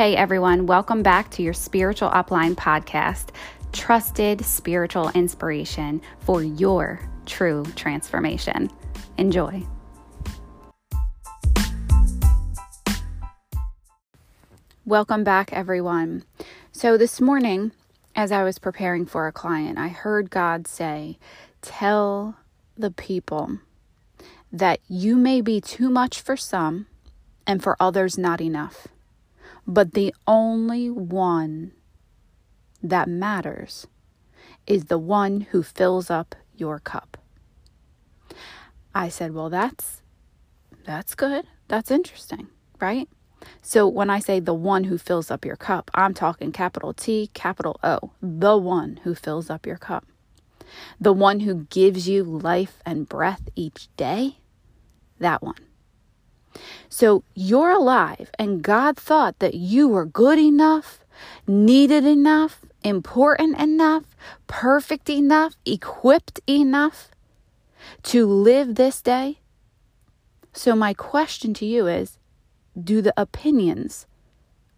Hey everyone, welcome back to your Spiritual Upline podcast, trusted spiritual inspiration for your true transformation. Enjoy. Welcome back, everyone. So, this morning, as I was preparing for a client, I heard God say, Tell the people that you may be too much for some and for others not enough. But the only one that matters is the one who fills up your cup. I said, "Well, that's that's good. That's interesting, right?" So when I say the one who fills up your cup, I'm talking capital T, capital O, the one who fills up your cup. The one who gives you life and breath each day, that one. So you're alive, and God thought that you were good enough, needed enough, important enough, perfect enough, equipped enough to live this day. So, my question to you is do the opinions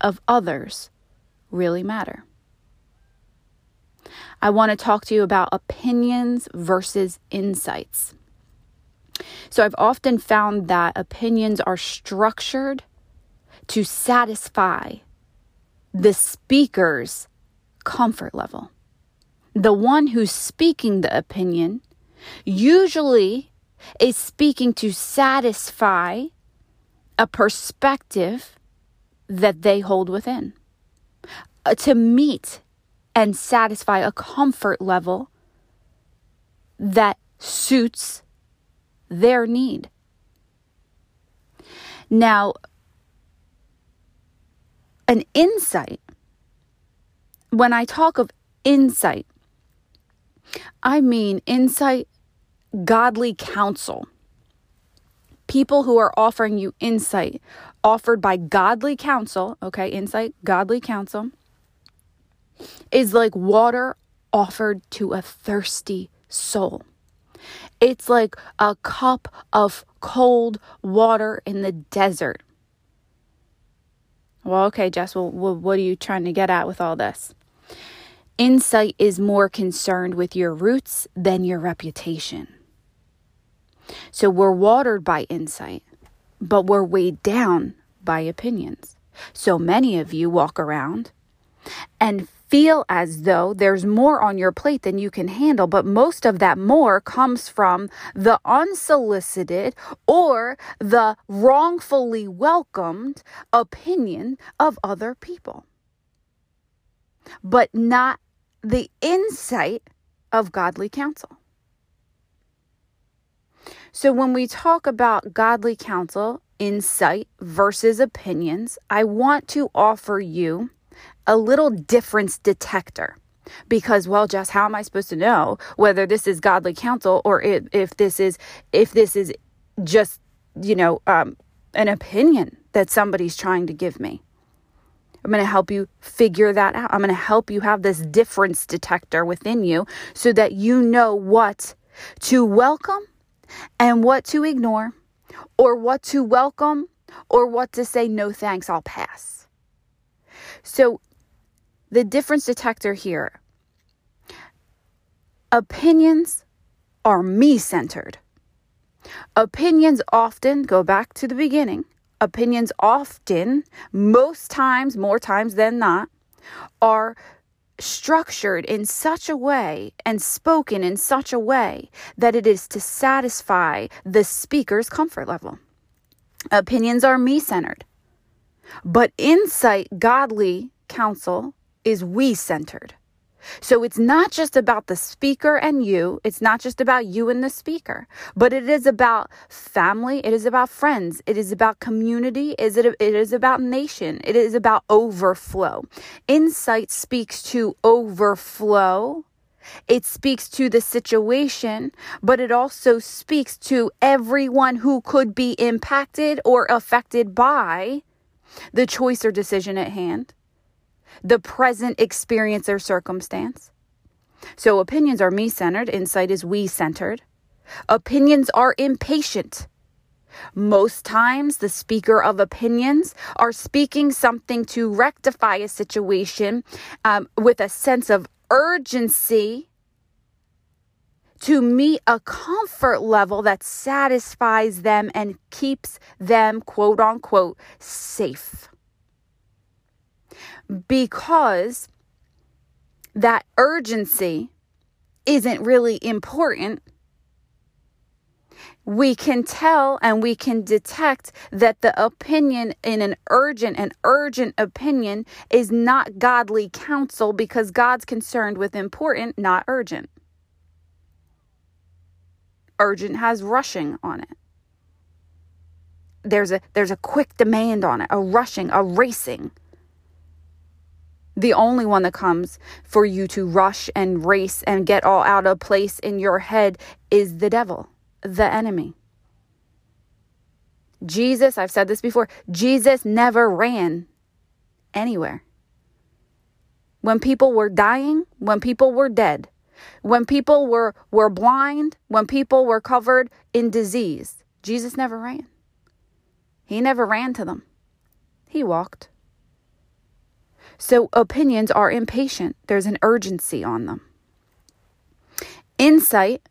of others really matter? I want to talk to you about opinions versus insights. So I've often found that opinions are structured to satisfy the speaker's comfort level. The one who's speaking the opinion usually is speaking to satisfy a perspective that they hold within, uh, to meet and satisfy a comfort level that suits their need. Now, an insight, when I talk of insight, I mean insight, godly counsel. People who are offering you insight offered by godly counsel, okay, insight, godly counsel, is like water offered to a thirsty soul. It's like a cup of cold water in the desert. Well, okay, Jess, well, what are you trying to get at with all this? Insight is more concerned with your roots than your reputation. So we're watered by insight, but we're weighed down by opinions. So many of you walk around and feel as though there's more on your plate than you can handle, but most of that more comes from the unsolicited or the wrongfully welcomed opinion of other people, but not the insight of godly counsel. So, when we talk about godly counsel, insight versus opinions, I want to offer you a little difference detector. Because, well, Jess, how am I supposed to know whether this is godly counsel or if, if this is if this is just you know um, an opinion that somebody's trying to give me? I'm going to help you figure that out. I'm going to help you have this difference detector within you so that you know what to welcome and what to ignore, or what to welcome or what to say, no thanks, I'll pass. So, the difference detector here opinions are me centered. Opinions often go back to the beginning. Opinions often, most times, more times than not, are structured in such a way and spoken in such a way that it is to satisfy the speaker's comfort level. Opinions are me centered, but insight, godly counsel, is we centered. So it's not just about the speaker and you. It's not just about you and the speaker, but it is about family. It is about friends. It is about community. Is it, it is about nation. It is about overflow. Insight speaks to overflow. It speaks to the situation, but it also speaks to everyone who could be impacted or affected by the choice or decision at hand the present experience or circumstance. So opinions are me centered, insight is we centered. Opinions are impatient. Most times, the speaker of opinions are speaking something to rectify a situation um, with a sense of urgency to meet a comfort level that satisfies them and keeps them, quote unquote, safe. Because that urgency isn't really important we can tell and we can detect that the opinion in an urgent and urgent opinion is not godly counsel because God's concerned with important, not urgent. Urgent has rushing on it. There's a there's a quick demand on it, a rushing, a racing. The only one that comes for you to rush and race and get all out of place in your head is the devil the enemy. Jesus, I've said this before, Jesus never ran anywhere. When people were dying, when people were dead, when people were, were blind, when people were covered in disease, Jesus never ran. He never ran to them, he walked. So opinions are impatient, there's an urgency on them. Insight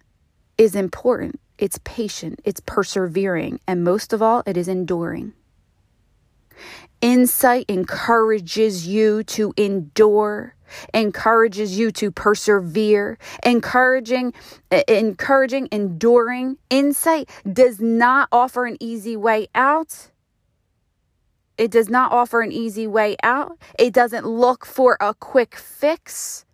is important it's patient, it's persevering, and most of all, it is enduring. Insight encourages you to endure, encourages you to persevere, encouraging encouraging enduring. Insight does not offer an easy way out. It does not offer an easy way out. It doesn't look for a quick fix.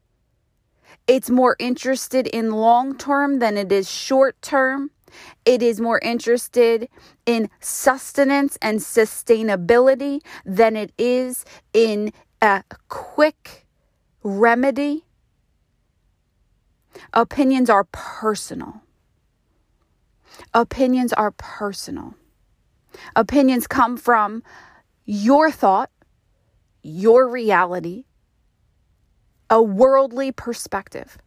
It's more interested in long term than it is short term. It is more interested in sustenance and sustainability than it is in a quick remedy. Opinions are personal. Opinions are personal. Opinions come from your thought, your reality, a worldly perspective.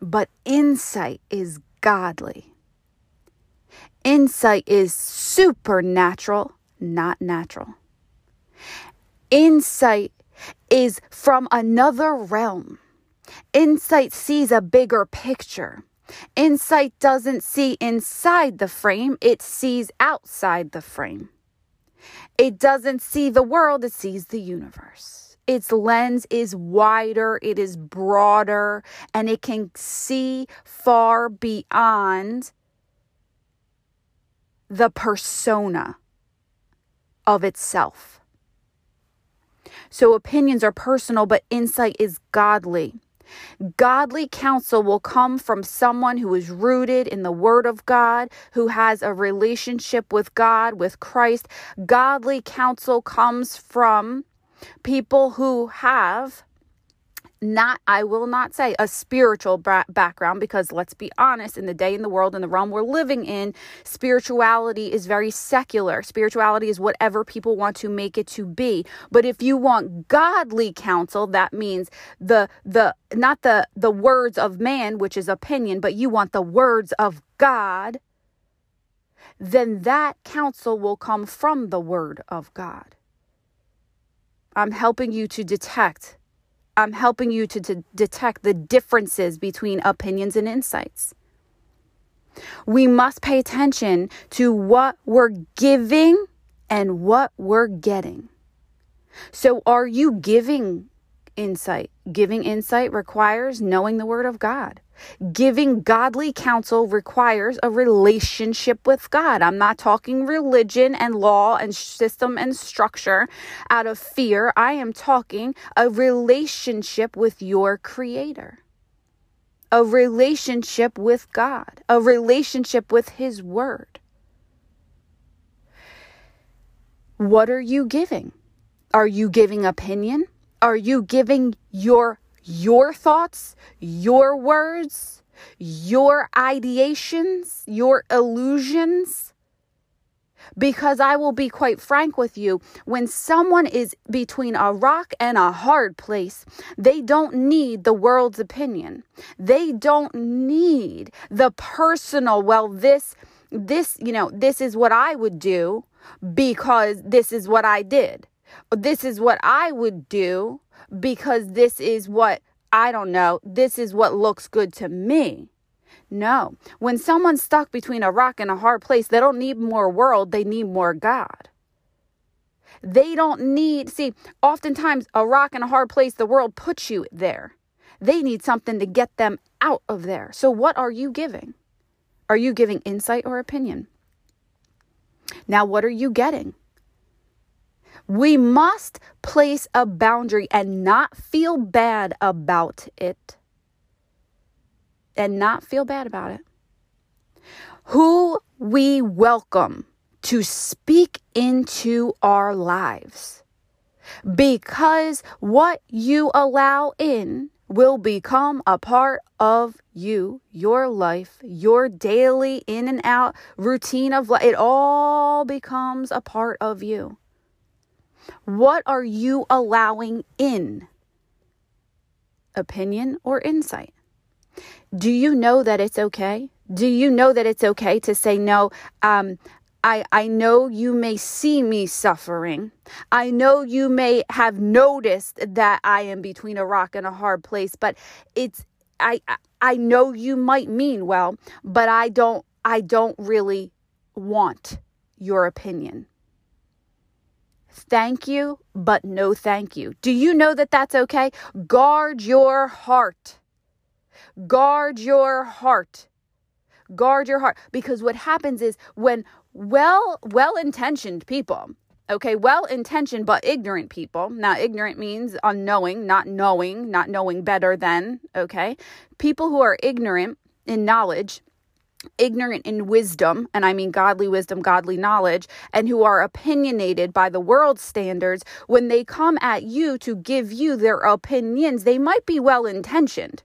But insight is godly. Insight is supernatural, not natural. Insight is from another realm. Insight sees a bigger picture. Insight doesn't see inside the frame, it sees outside the frame. It doesn't see the world, it sees the universe its lens is wider, it is broader, and it can see far beyond the persona of itself. So opinions are personal, but insight is godly. Godly counsel will come from someone who is rooted in the Word of God, who has a relationship with God, with Christ. Godly counsel comes from people who have not i will not say a spiritual bra- background because let's be honest in the day in the world in the realm we're living in spirituality is very secular spirituality is whatever people want to make it to be but if you want godly counsel that means the the not the the words of man which is opinion but you want the words of god then that counsel will come from the word of god I'm helping you to detect. I'm helping you to, to detect the differences between opinions and insights. We must pay attention to what we're giving and what we're getting. So, are you giving insight? Giving insight requires knowing the Word of God. Giving godly counsel requires a relationship with God. I'm not talking religion and law and system and structure out of fear. I am talking a relationship with your Creator, a relationship with God, a relationship with His Word. What are you giving? Are you giving opinion? Are you giving your your thoughts, your words, your ideations, your illusions. Because I will be quite frank with you, when someone is between a rock and a hard place, they don't need the world's opinion. They don't need the personal, well, this this, you know, this is what I would do because this is what I did. This is what I would do because this is what I don't know, this is what looks good to me. No. When someone's stuck between a rock and a hard place, they don't need more world, they need more God. They don't need, see, oftentimes a rock and a hard place, the world puts you there. They need something to get them out of there. So, what are you giving? Are you giving insight or opinion? Now, what are you getting? We must place a boundary and not feel bad about it. And not feel bad about it. Who we welcome to speak into our lives. Because what you allow in will become a part of you, your life, your daily in and out routine of life. It all becomes a part of you. What are you allowing in? Opinion or insight? Do you know that it's okay? Do you know that it's okay to say no? Um, I, I know you may see me suffering. I know you may have noticed that I am between a rock and a hard place, but it's I I know you might mean well, but I don't I don't really want your opinion. Thank you, but no thank you. Do you know that that's okay? Guard your heart. Guard your heart. Guard your heart because what happens is when well well-intentioned people okay well-intentioned but ignorant people now ignorant means unknowing not knowing not knowing better than okay people who are ignorant in knowledge ignorant in wisdom, and I mean godly wisdom, godly knowledge, and who are opinionated by the world's standards, when they come at you to give you their opinions, they might be well intentioned.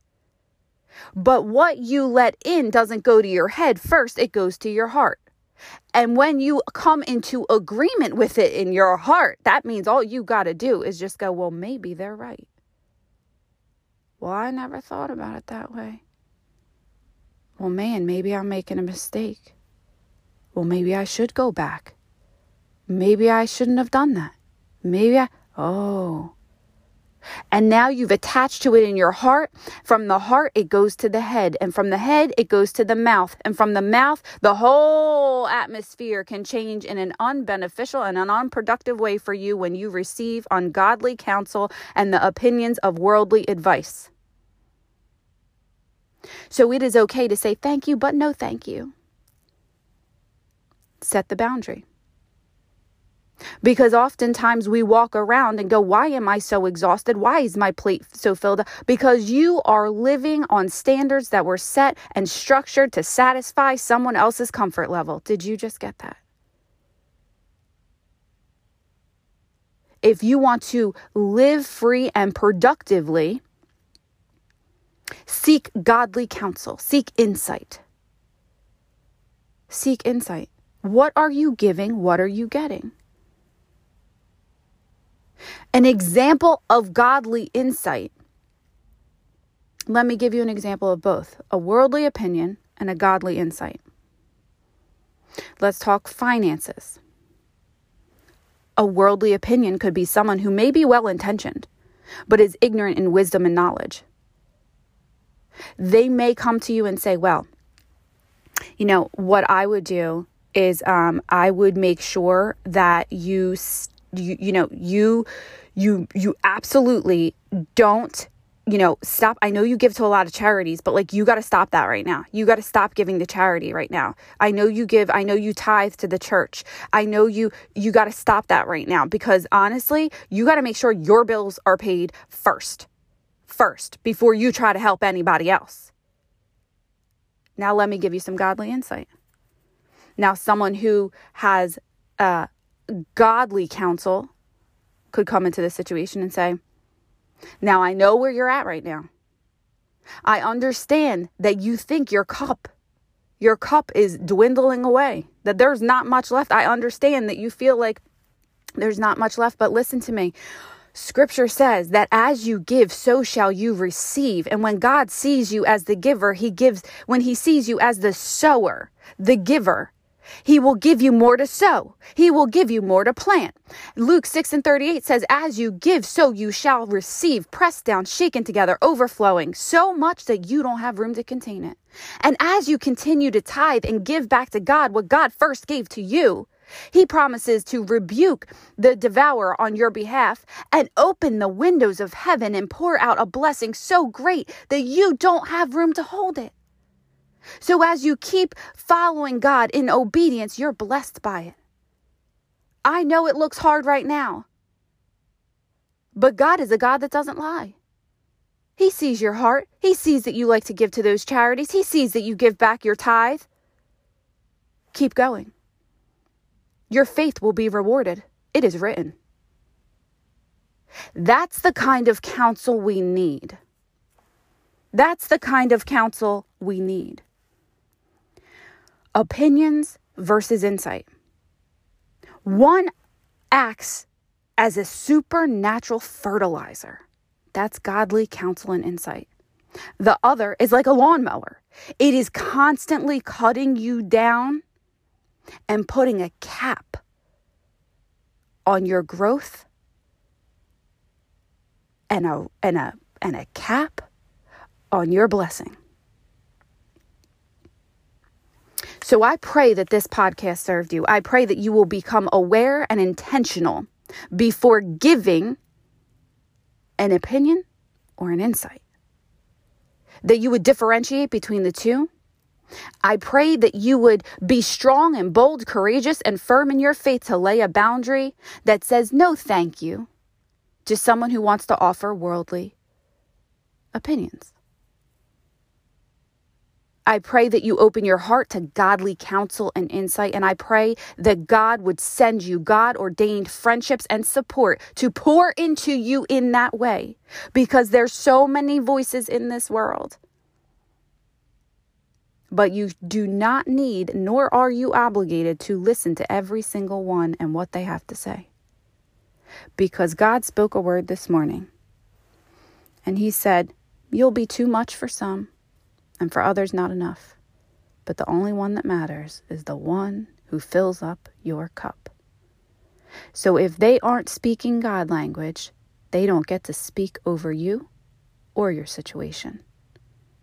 But what you let in doesn't go to your head first, it goes to your heart. And when you come into agreement with it in your heart, that means all you got to do is just go, well, maybe they're right. Well, I never thought about it that way. Well, man, maybe I'm making a mistake. Well, maybe I should go back. Maybe I shouldn't have done that. Maybe I, oh, and now you've attached to it in your heart. From the heart, it goes to the head. And from the head, it goes to the mouth. And from the mouth, the whole atmosphere can change in an unbeneficial and an unproductive way for you when you receive ungodly counsel and the opinions of worldly advice. So it is okay to say thank you, but no thank you. Set the boundary. Because oftentimes we walk around and go, Why am I so exhausted? Why is my plate so filled up? Because you are living on standards that were set and structured to satisfy someone else's comfort level. Did you just get that? If you want to live free and productively, seek godly counsel, seek insight. Seek insight. What are you giving? What are you getting? An example of godly insight. Let me give you an example of both a worldly opinion and a godly insight. Let's talk finances. A worldly opinion could be someone who may be well intentioned, but is ignorant in wisdom and knowledge. They may come to you and say, Well, you know, what I would do is um, I would make sure that you you you know you you you absolutely don't you know stop. I know you give to a lot of charities but like you got to stop that right now. You got to stop giving to charity right now. I know you give i know you tithe to the church. I know you you got to stop that right now because honestly you got to make sure your bills are paid first first before you try to help anybody else now let me give you some godly insight now someone who has uh godly counsel could come into this situation and say, Now I know where you're at right now. I understand that you think your cup, your cup is dwindling away, that there's not much left. I understand that you feel like there's not much left, but listen to me. Scripture says that as you give, so shall you receive. And when God sees you as the giver, He gives, when He sees you as the sower, the giver, He will give you more to sow. He will give you more to plant. Luke 6 and 38 says, As you give, so you shall receive, pressed down, shaken together, overflowing, so much that you don't have room to contain it. And as you continue to tithe and give back to God what God first gave to you, he promises to rebuke the devourer on your behalf and open the windows of heaven and pour out a blessing so great that you don't have room to hold it. So as you keep following God in obedience, you're blessed by it. I know it looks hard right now, but God is a God that doesn't lie. He sees your heart. He sees that you like to give to those charities. He sees that you give back your tithe. Keep going. Your faith will be rewarded. It is written. That's the kind of counsel we need. That's the kind of counsel we need. Opinions versus insight. One acts as a supernatural fertilizer. That's godly counsel and insight. The other is like a lawnmower. It is constantly cutting you down and putting a cap on your growth and a and a and a cap on your blessing. So I pray that this podcast served you. I pray that you will become aware and intentional before giving an opinion or an insight. That you would differentiate between the two. I pray that you would be strong and bold, courageous, and firm in your faith to lay a boundary that says no thank you to someone who wants to offer worldly opinions. I pray that you open your heart to godly counsel and insight. And I pray that God would send you God ordained friendships and support to pour into you in that way because there's so many voices in this world. But you do not need, nor are you obligated to listen to every single one and what they have to say. Because God spoke a word this morning. And He said, You'll be too much for some and for others not enough. But the only one that matters is the one who fills up your cup. So if they aren't speaking God language, they don't get to speak over you or your situation.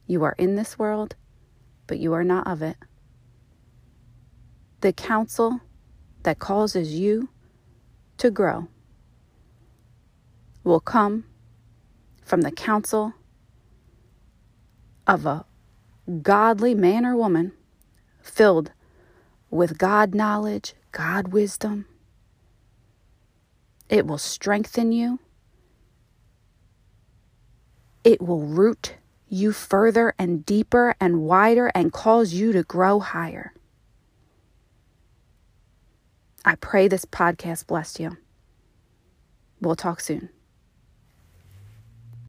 You are in this world, but you are not of it. The counsel that causes you to grow will come from the counsel of a godly man or woman filled with God knowledge, God wisdom. It will strengthen you. It will root you further and deeper and wider and cause you to grow higher. I pray this podcast blessed you. We'll talk soon.